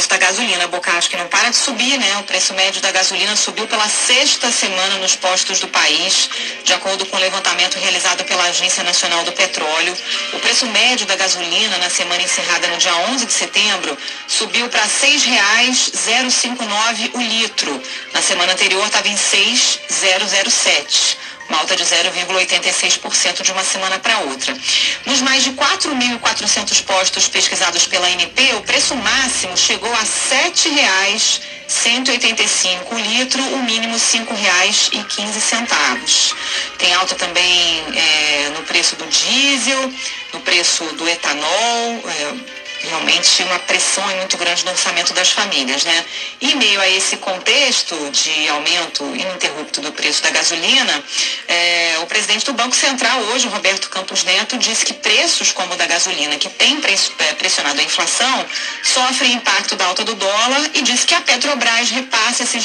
preço da gasolina. Bocacho que não para de subir, né? O preço médio da gasolina subiu pela sexta semana nos postos do país, de acordo com o levantamento realizado pela Agência Nacional do Petróleo. O preço médio da gasolina na semana encerrada no dia 11 de setembro subiu para R$ 6,059 o litro. Na semana anterior estava em 6,007 uma alta de 0,86% de uma semana para outra. Nos mais de 4.400 postos pesquisados pela ANP, o preço máximo chegou a R$ 7,185 o litro, o mínimo R$ 5,15. Tem alta também é, no preço do diesel, no preço do etanol. É, realmente uma pressão muito grande no orçamento das famílias, né? E meio a esse contexto de aumento ininterrupto do preço da gasolina, é, o presidente do Banco Central hoje, Roberto Campos Neto, disse que preços como o da gasolina, que tem é, pressionado a inflação, sofrem impacto da alta do dólar e disse que a Petrobras repassa esses,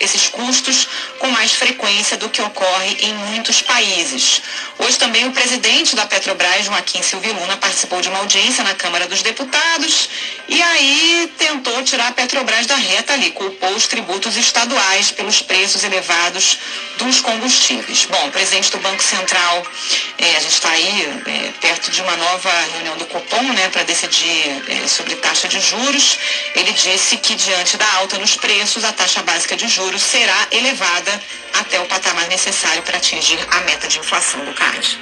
esses custos com mais frequência do que ocorre em muitos países. Hoje também o presidente da Petrobras, Joaquim Silvio Luna, participou de uma audiência na Câmara dos Deputados e aí tentou tirar a Petrobras da reta ali, culpou os tributos estaduais pelos preços elevados dos combustíveis. Bom, o presidente do Banco Central, é, a gente está aí é, perto de uma nova reunião do Copom, né, para decidir é, sobre taxa de juros. Ele disse que diante da alta nos preços, a taxa básica de juros será elevada até o patamar necessário para atingir a meta de inflação do CAD.